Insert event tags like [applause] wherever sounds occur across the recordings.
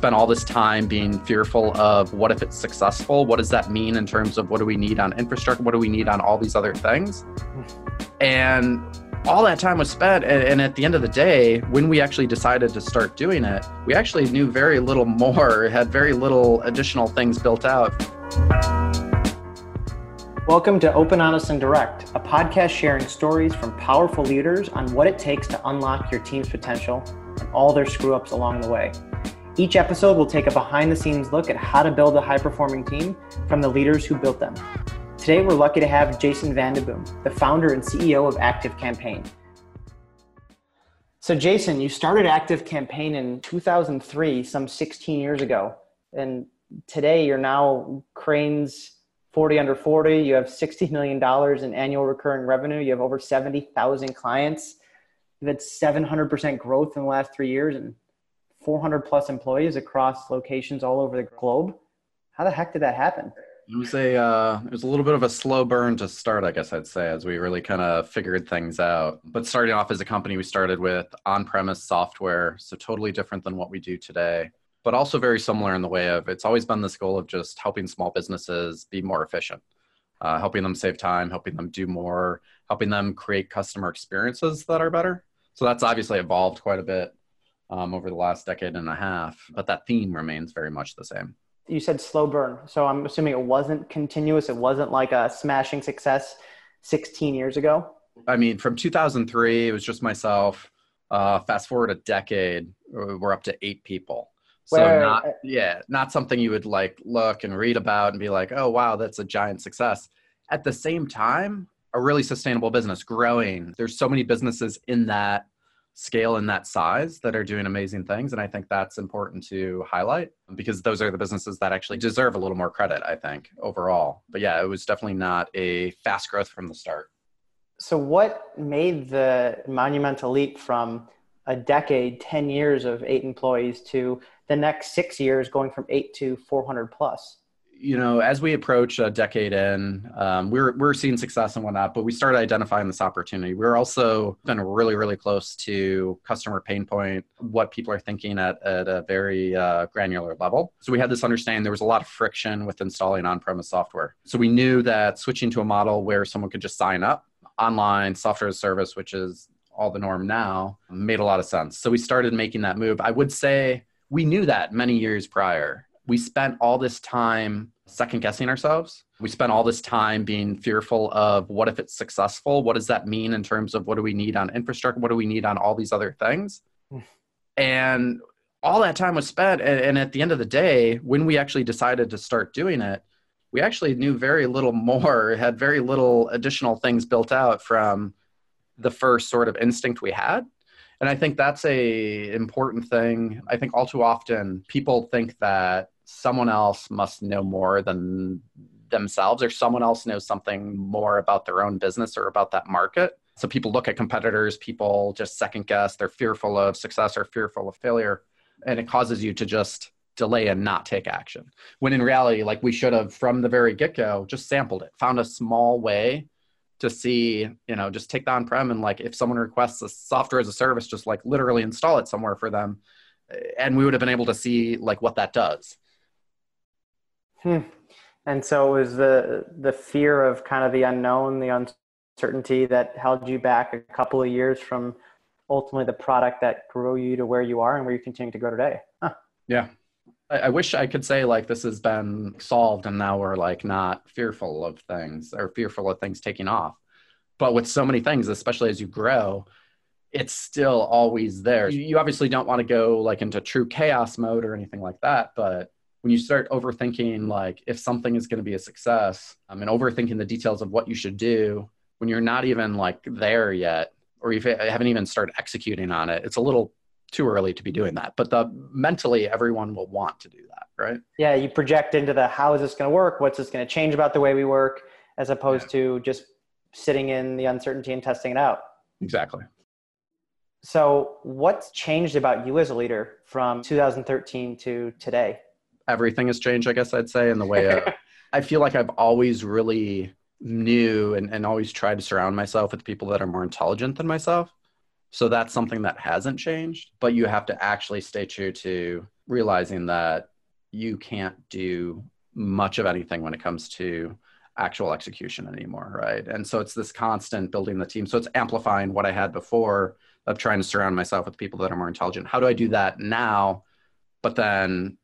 spent all this time being fearful of what if it's successful? What does that mean in terms of what do we need on infrastructure? What do we need on all these other things? And all that time was spent. And, at the end of the day, when we actually decided to start doing it, we actually knew very little more, [laughs] had very little additional things built out. Welcome to Open, Honest, and Direct, a podcast sharing stories from powerful leaders on what it takes to unlock your team's potential and all their screw ups along the way. Each episode will take a behind the scenes look at how to build a high performing team from the leaders who built them. Today, we're lucky to have Jason VandeBoom, the founder and CEO of ActiveCampaign. So, Jason, you started ActiveCampaign in 2003, some 16 years ago. And today, you're now Crain's 40 under 40. You have $60 million in annual recurring revenue. You have over 70,000 clients. You've had 700% growth in the last three years and 400 plus employees across locations all over the globe. How the heck did that happen? It was a uh, it was a little bit of a slow burn to start, I guess I'd say, as we really kind of figured things out. But starting off as a company, we started with on-premise software, so totally different than what we do today, but also very similar in the way of it's always been this goal of just helping small businesses be more efficient, uh, helping them save time, helping them do more, helping them create customer experiences that are better. So that's obviously evolved quite a bit um, over the last decade and a half, but that theme remains very much the same. You said slow burn. So I'm assuming it wasn't continuous. It wasn't like a smashing success 16 years ago. I mean, from 2003, it was just myself. Uh, fast forward a decade, uh, we're up to eight people. So Where, not, yeah, not something you would like look and read about and be like, oh, wow, that's a giant success. At the same time, a really sustainable business growing. There's so many businesses in that scale in that size that are doing amazing things and i think that's important to highlight because those are the businesses that actually deserve a little more credit i think overall. But yeah it was definitely not a fast growth from the start. So what made the monumental leap from a decade 10 years of eight employees to the next six years going from eight to 400 plus you know, as we approach a decade in, um, we're we're seeing success and whatnot, but we started identifying this opportunity. We're also been really, really close to customer pain point, what people are thinking at at a very uh, granular level. So we had this understanding there was a lot of friction with installing on-premise software. So we knew that switching to a model where someone could just sign up online software as a service, which is all the norm now, made a lot of sense. So we started making that move. I would say we knew that many years prior we spent all this time second guessing ourselves. We spent all this time being fearful of what if it's successful? What does that mean in terms of what do we need on infrastructure? What do we need on all these other things? Hmm. and all that time was spent. And, and at the end of the day, when we actually decided to start doing it, we actually knew very little more, [laughs] had very little additional things built out from the first sort of instinct we had and i think that's a important thing i think all too often people think that someone else must know more than themselves or someone else knows something more about their own business or about that market. So people look at competitors, people just second guess, they're fearful of success or fearful of failure, and it causes you to just delay and not take action. When in reality, like we should have from the very get go, just sampled it, found a small way to see, you know, just take the on prem and like if someone requests a software as a service, just like literally install it somewhere for them. And we would have been able to see like what that does. Hmm. And so it was the the fear of kind of the unknown, the uncertainty that held you back a couple of years from ultimately the product that grew you to where you are and where you continue to go today. Huh. Yeah. I, wish I could say like this has been solved and now we're like not fearful of things or fearful of things taking off. But with so many things, especially as you grow, it's still always there. You, obviously don't want to go like into true chaos mode or anything like that, but when you start overthinking like if something is going to be a success um, I mean overthinking the details of what you should do when you're not even like there yet or you haven't even started executing on it it's a little too early to be doing that but the mentally everyone will want to do that right? Yeah you project into the how is this going to work? What's this going to change about the way we work? As opposed yeah. to just sitting in the uncertainty and testing it out. Exactly. So what's changed about you as a leader from 2013 to today? Everything has changed, I guess I'd say, in the way of, uh, [laughs] I feel like I've always really knew and, and always tried to surround myself with people that are more intelligent than myself. So that's something that hasn't changed, but you have to actually stay true to realizing that you can't do much of anything when it comes to actual execution anymore, right? And so it's this constant building the team. So it's amplifying what I had before of trying to surround myself with people that are more intelligent. How do I do that now? But then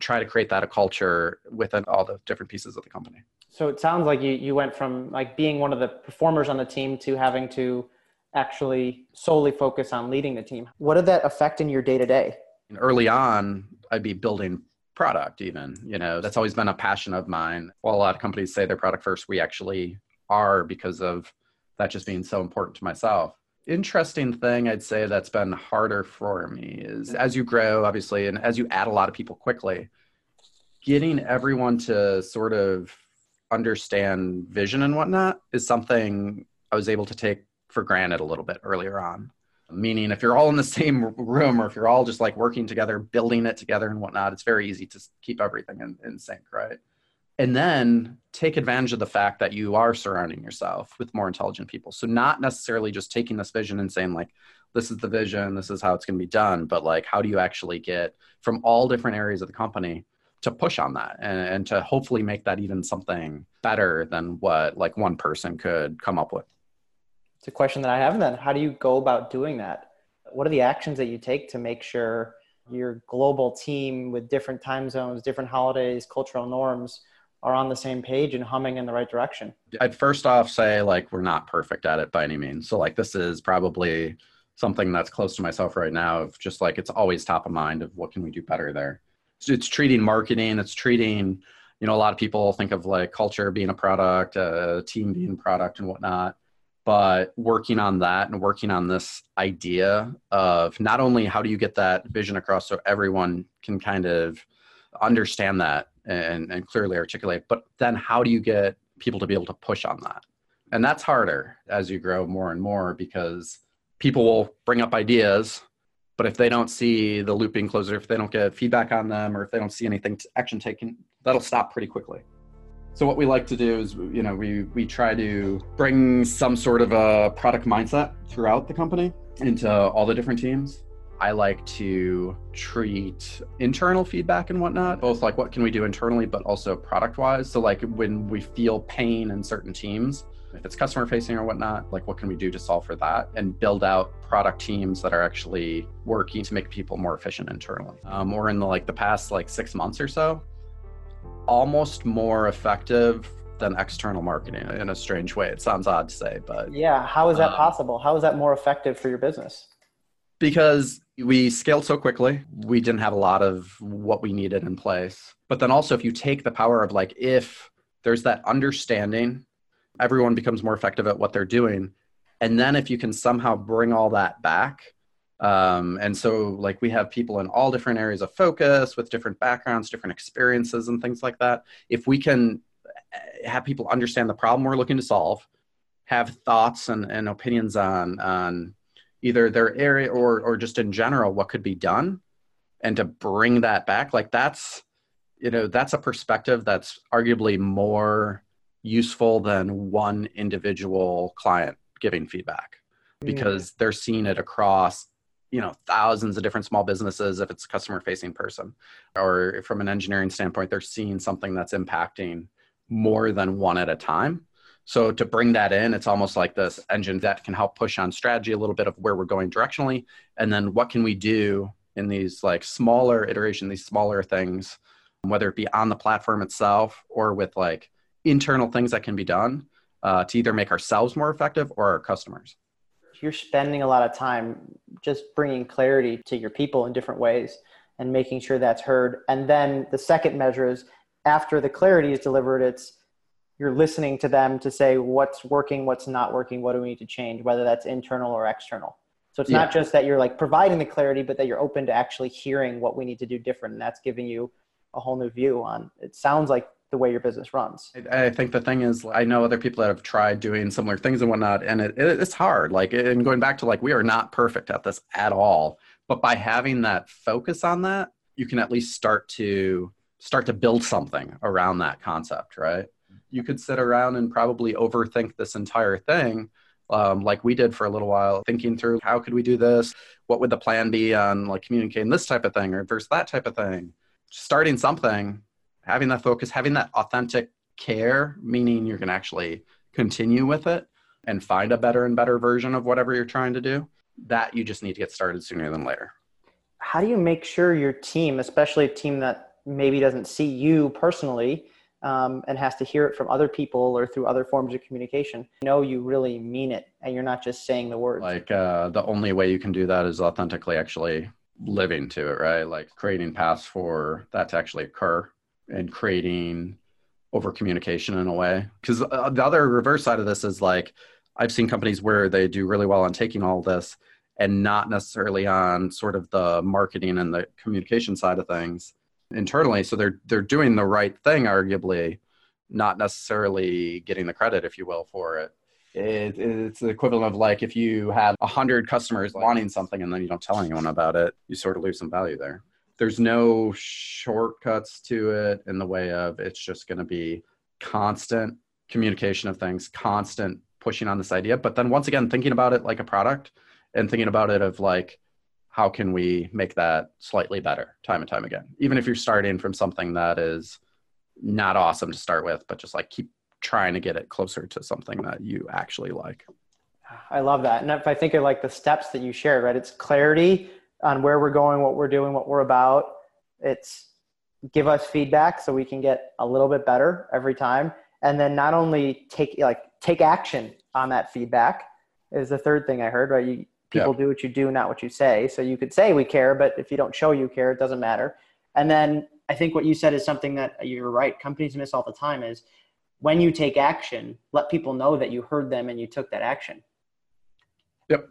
try to create that a culture within all the different pieces of the company. So it sounds like you, you went from like being one of the performers on the team to having to actually solely focus on leading the team. What did that affect in your day to day? Early on, I'd be building product even you know that's always been a passion of mine while a lot of companies say their product first we actually are because of that just being so important to myself interesting thing i'd say that's been harder for me is as you grow obviously and as you add a lot of people quickly getting everyone to sort of understand vision and whatnot is something i was able to take for granted a little bit earlier on. Meaning if you're all in the same room or if you're all just like working together building it together and whatnot it's very easy to keep everything in, in sync right? And then take advantage of the fact that you are surrounding yourself with more intelligent people. So not necessarily just taking this vision and saying like this is the vision this is how it's going to be done but like how do you actually get from all different areas of the company to push on that and, and to hopefully make that even something better than what like one person could come up with it's a question that I have then. How do you go about doing that? What are the actions that you take to make sure your global team with different time zones, different holidays, cultural norms are on the same page and humming in the right direction? I'd first off say like we're not perfect at it by any means. So like this is probably something that's close to myself right now of just like it's always top of mind of what can we do better there. So it's treating marketing, it's treating, you know, a lot of people think of like culture being a product, a team being a product and whatnot but working on that and working on this idea of not only how do you get that vision across so everyone can kind of understand that and, and clearly articulate, but then how do you get people to be able to push on that? And that's harder as you grow more and more because people will bring up ideas, but if they don't see the looping closer, if they don't get feedback on them, or if they don't see anything action taken, that'll stop pretty quickly. So what we like to do is, you know, we we try to bring some sort of a product mindset throughout the company into all the different teams. I like to treat internal feedback and whatnot, both like what can we do internally, but also product wise. So like when we feel pain in certain teams, if it's customer facing or whatnot, like what can we do to solve for that and build out product teams that are actually working to make people more efficient internally. Um, or in the like the past like six months or so, almost more effective than external marketing in a strange way. It sounds odd to say, but yeah, how is that um, possible? How is that more effective for your business? Because we scaled so quickly, we didn't have a lot of what we needed in place. But then also, if you take the power of like, if there's that understanding, everyone becomes more effective at what they're doing. And then if you can somehow bring all that back um, and so, like, we have people in all different areas of focus with different backgrounds, different experiences, and things like that. If we can eh, have people understand the problem we're looking to solve, have thoughts and, and opinions on, on either their area or, or just in general what could be done, and to bring that back, like, that's you know that's a perspective that's arguably more useful than one individual client giving feedback because they're seeing it across you know thousands of different small businesses if it's a customer facing person. Or from an engineering standpoint they're seeing something that's impacting more than one at a time. So to bring that in it's almost like this engine that can help push on strategy a little bit of where we're going directionally. And then what can we do in these like smaller iteration these smaller things whether it be on the platform itself or with like internal things that can be done uh, to either make ourselves more effective or our customers you're spending a lot of time just bringing clarity to your people in different ways and making sure that's heard. And then the second measure is after the clarity is delivered, it's you're listening to them to say what's working, what's not working, what do we need to change, whether that's internal or external. So it's yeah. not just that you're like providing the clarity, but that you're open to actually hearing what we need to do different. And that's giving you a whole new view on it sounds like the way your business runs. I think the thing is, I know other people that have tried doing similar things and whatnot, and it, it, it's hard. Like, and going back to like, we are not perfect at this at all. But by having that focus on that, you can at least start to start to build something around that concept, right? You could sit around and probably overthink this entire thing, um, like we did for a little while, thinking through how could we do this? What would the plan be on like communicating this type of thing or versus that type of thing? Starting something, having that focus, having that authentic care, meaning you're going to actually continue with it and find a better and better version of whatever you're trying to do. That you just need to get started sooner than later. How do you make sure your team, especially a team that maybe doesn't see you personally, um, and has to hear it from other people or through other forms of communication know you really mean it and you're not just saying the words like uh, the only way you can do that is authentically actually living to it right like creating paths for that to actually occur and creating over communication in a way. Because uh, the other reverse side of this is like i've seen companies where they do really well on taking all this and not necessarily on sort of the marketing and the communication side of things internally. So they're they're doing the right thing arguably not necessarily getting the credit if you will for it. it it's the equivalent of like if you have a hundred customers wanting something and then you don't tell anyone about it you sort of lose some value there there's no shortcuts to it in the way of it's just going to be constant communication of things constant pushing on this idea. But then once again thinking about it like a product and thinking about it of like how can we make that slightly better time and time again? Even if you're starting from something that is not awesome to start with but just like keep trying to get it closer to something that you actually like. I love that. And if i think of like the steps that you shared right it's clarity on where we're going what we're doing what we're about. It's give us feedback so we can get a little bit better every time. And then not only take like take action on that feedback is the third thing i heard right? You people yeah. do what you do not what you say. So you could say we care but if you don't show you care it doesn't matter. And then i think what you said is something that you're right. Companies miss all the time is when you take action let people know that you heard them and you took that action. Yep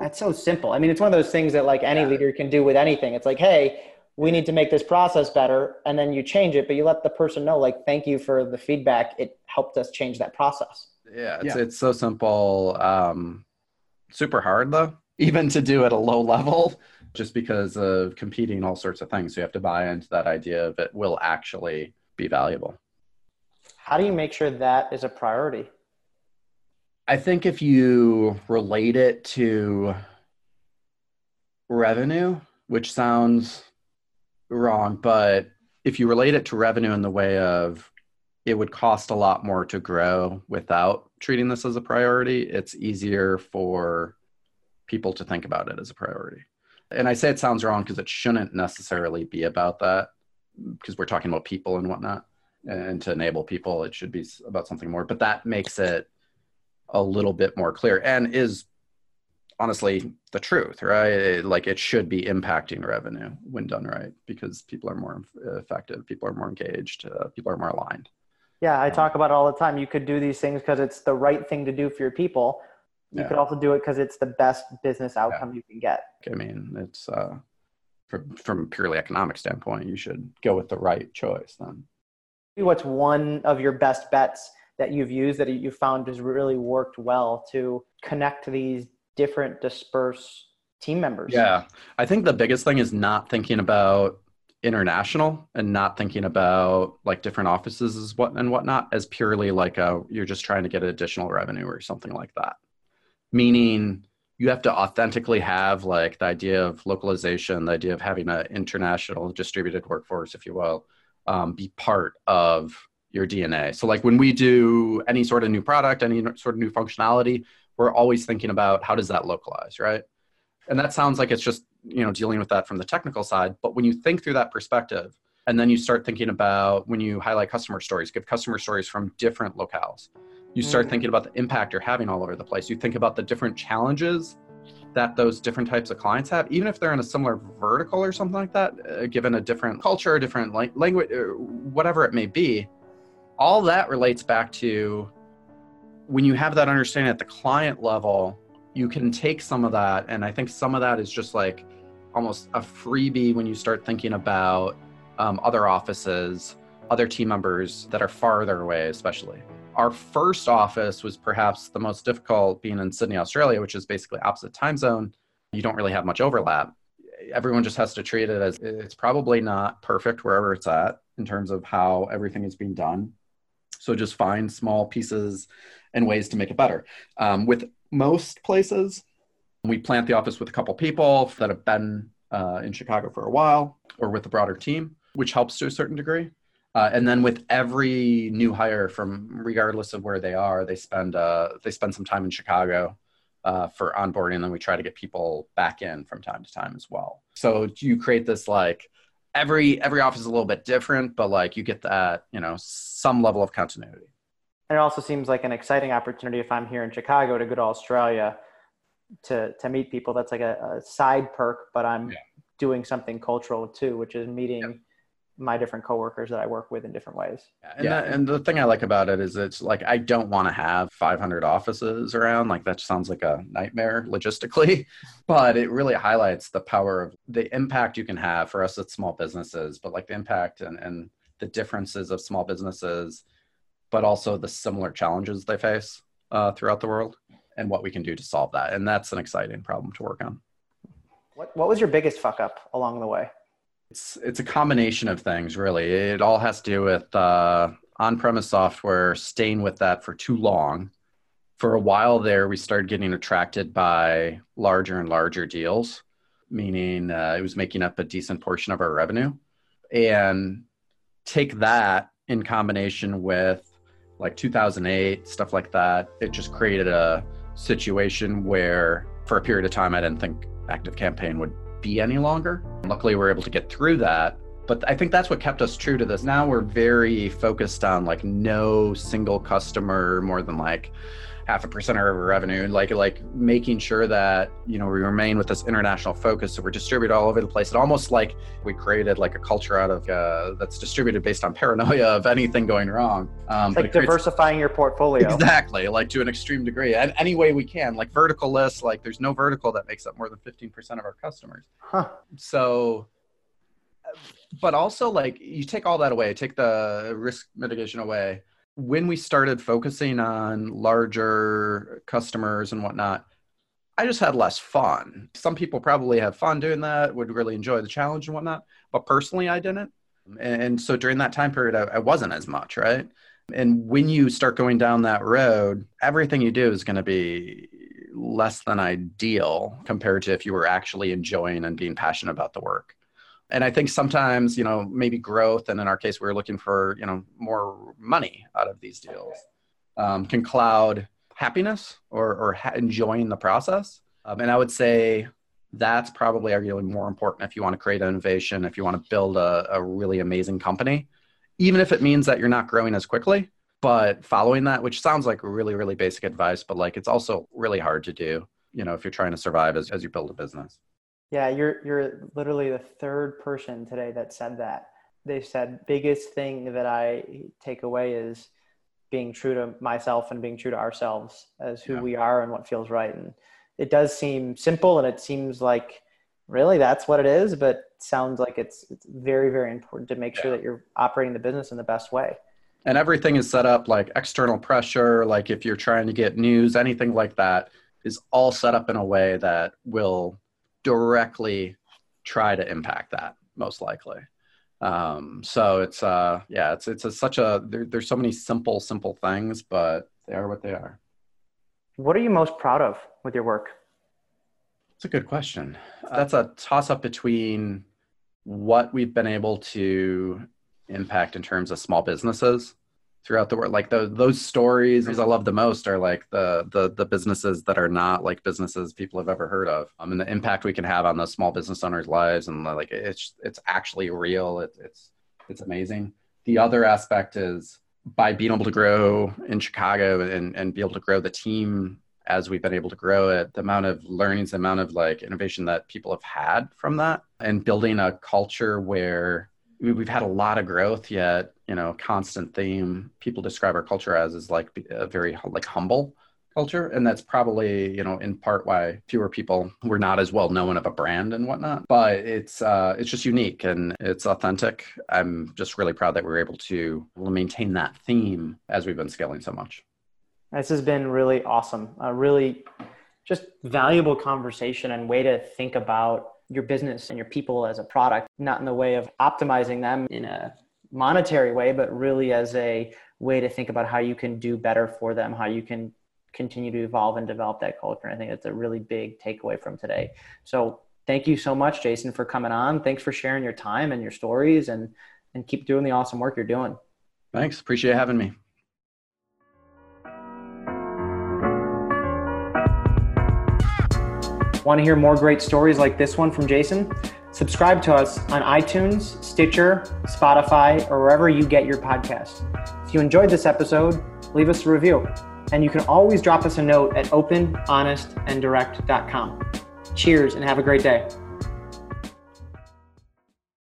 that's so simple i mean it's one of those things that like any yeah. leader can do with anything it's like hey we need to make this process better and then you change it but you let the person know like thank you for the feedback it helped us change that process yeah it's, yeah. it's so simple um, super hard though, even to do at a low level, just because of competing all sorts of things. So you have to buy into that idea of it will actually be valuable. How do you make sure that is a priority? I think if you relate it to revenue, which sounds wrong, but if you relate it to revenue in the way of it would cost a lot more to grow without treating this as a priority, it's easier for people to think about it as a priority. And I say it sounds wrong because it shouldn't necessarily be about that, because we're talking about people and whatnot. And to enable people, it should be about something more. But that makes it a little bit more clear and is honestly the truth, right? like it should be impacting revenue when done right because people are more effective, people are more engaged, uh, people are more aligned. Yeah, I talk about it all the time. You could do these things because it's the right thing to do for your people. You yeah. could also do it because it's the best business outcome yeah. you can get. I mean, it's uh, from from a purely economic standpoint, you should go with the right choice then. What's one of your best bets that you've used that you found has really worked well to connect these different dispersed team members? Yeah, I think the biggest thing is not thinking about international and not thinking about like different offices as what and whatnot as purely like a you're just trying to get additional revenue or something like that meaning you have to authentically have like the idea of localization the idea of having an international distributed workforce if you will um, be part of your dna so like when we do any sort of new product any sort of new functionality we're always thinking about how does that localize right? And that sounds like it's just you know dealing with that from the technical side but when you think through that perspective and then you start thinking about when you highlight customer stories give customer stories from different locales. You start mm. thinking about the impact you're having all over the place. You think about the different challenges that those different types of clients have even if they're in a similar vertical or something like that uh, given a different culture a different language uh, whatever it may be all that relates back to when you have that understanding at the client level you can take some of that and i think some of that is just like almost a freebie when you start thinking about um, other offices other team members that are farther away especially. Our first office was perhaps the most difficult being in sydney australia which is basically opposite time zone. You don't really have much overlap. Everyone just has to treat it as it's probably not perfect wherever it's at in terms of how everything is being done so just find small pieces and ways to make it better. Um, with most places. We plant the office with a couple people that have been uh, in Chicago for a while or with a broader team, which helps to a certain degree. Uh, and then with every new hire, from regardless of where they are, they spend uh, they spend some time in Chicago uh, for onboarding, and then we try to get people back in from time to time as well. So you create this like every every office is a little bit different, but like you get that you know some level of continuity. And it also seems like an exciting opportunity if I'm here in Chicago to go to Australia to to meet people. That's like a, a side perk, but I'm yeah. doing something cultural too, which is meeting. Yeah my different coworkers that I work with in different ways. And, yeah. That, and the thing I like about it is it's like I don't want to have 500 offices around. Like that sounds like a nightmare logistically, [laughs] but it really highlights the power of the impact you can have for us at small businesses, but like the impact and, and the differences of small businesses, but also the similar challenges they face uh, throughout the world and what we can do to solve that. And that's an exciting problem to work on. What, what was your biggest fuck up along the way? It's it's a combination of things, really. It all has to do with uh, on-premise software staying with that for too long. For a while there, we started getting attracted by larger and larger deals, meaning uh, it was making up a decent portion of our revenue. And take that in combination with like 2008 stuff like that, it just created a situation where, for a period of time, I didn't think ActiveCampaign would be any longer. Luckily, we are able to get through that. But I think that's what kept us true to this. Now we're very focused on like no single customer more than like half a percent of our revenue like like making sure that you know we remain with this international focus so we're distributed all over the place. It almost like we created like a culture out of uh, that's distributed based on paranoia of anything going wrong. Um, like diversifying your portfolio. Exactly like to an extreme degree and any way we can. Like vertical lists like there's no vertical that makes up more than 15% of our customers. Huh. so but also like you take all that away take the risk mitigation away when we started focusing on larger customers and whatnot, I just had less fun. Some people probably have fun doing that, would really enjoy the challenge and whatnot, but personally, I didn't. And so during that time period, I, wasn't as much, right? And when you start going down that road, everything you do is going to be less than ideal compared to if you were actually enjoying and being passionate about the work and i think sometimes you know maybe growth and in our case we are looking for you know more money out of these deals. Um, can cloud happiness or, or ha- enjoying the process? Um, and i would say that's probably arguably more important if you want to create an innovation if you want to build a, a really amazing company even if it means that you're not growing as quickly. But following that which sounds like really really basic advice but like it's also really hard to do you know if you're trying to survive as, as you build a business yeah, you're you're literally the third person today that said that. They said biggest thing that I take away is being true to myself and being true to ourselves as who yeah. we are and what feels right. And it does seem simple and it seems like really that's what it is, but sounds like it's it's very very important to make yeah. sure that you're operating the business in the best way. And everything is set up like external pressure, like if you're trying to get news, anything like that is all set up in a way that will directly try to impact that most likely. Um, so it's uh yeah it's it's a, such a there, there's so many simple simple things but they are what they are. What are you most proud of with your work? It's a good question. That's a toss up between what we've been able to impact in terms of small businesses throughout the world. Like the, those stories i love the most are like the, the the businesses that are not like businesses people have ever heard of. Um, and the impact we can have on the small business owners lives and like it's it's actually real. It, it's it's amazing. The other aspect is by being able to grow in chicago and and be able to grow the team as we've been able to grow it the amount of learnings the amount of like innovation that people have had from that and building a culture where we've had a lot of growth yet you know constant theme people describe our culture as is like a very like humble culture. And that's probably you know in part why fewer people were not as well known of a brand and whatnot. But it's uh it's just unique and it's authentic. I'm just really proud that we are able to maintain that theme as we've been scaling so much. This has been really awesome a really just valuable conversation and way to think about your business and your people as a product, not in the way of optimizing them in a monetary way, but really as a way to think about how you can do better for them, how you can continue to evolve and develop that culture. And I think that's a really big takeaway from today. So thank you so much, Jason, for coming on. Thanks for sharing your time and your stories and and keep doing the awesome work you're doing. Thanks. Appreciate having me. Want to hear more great stories like this one from Jason? Subscribe to us on iTunes, Stitcher, Spotify, or wherever you get your podcast. If you enjoyed this episode, leave us a review. And you can always drop us a note at openhonestanddirect.com. Cheers and have a great day.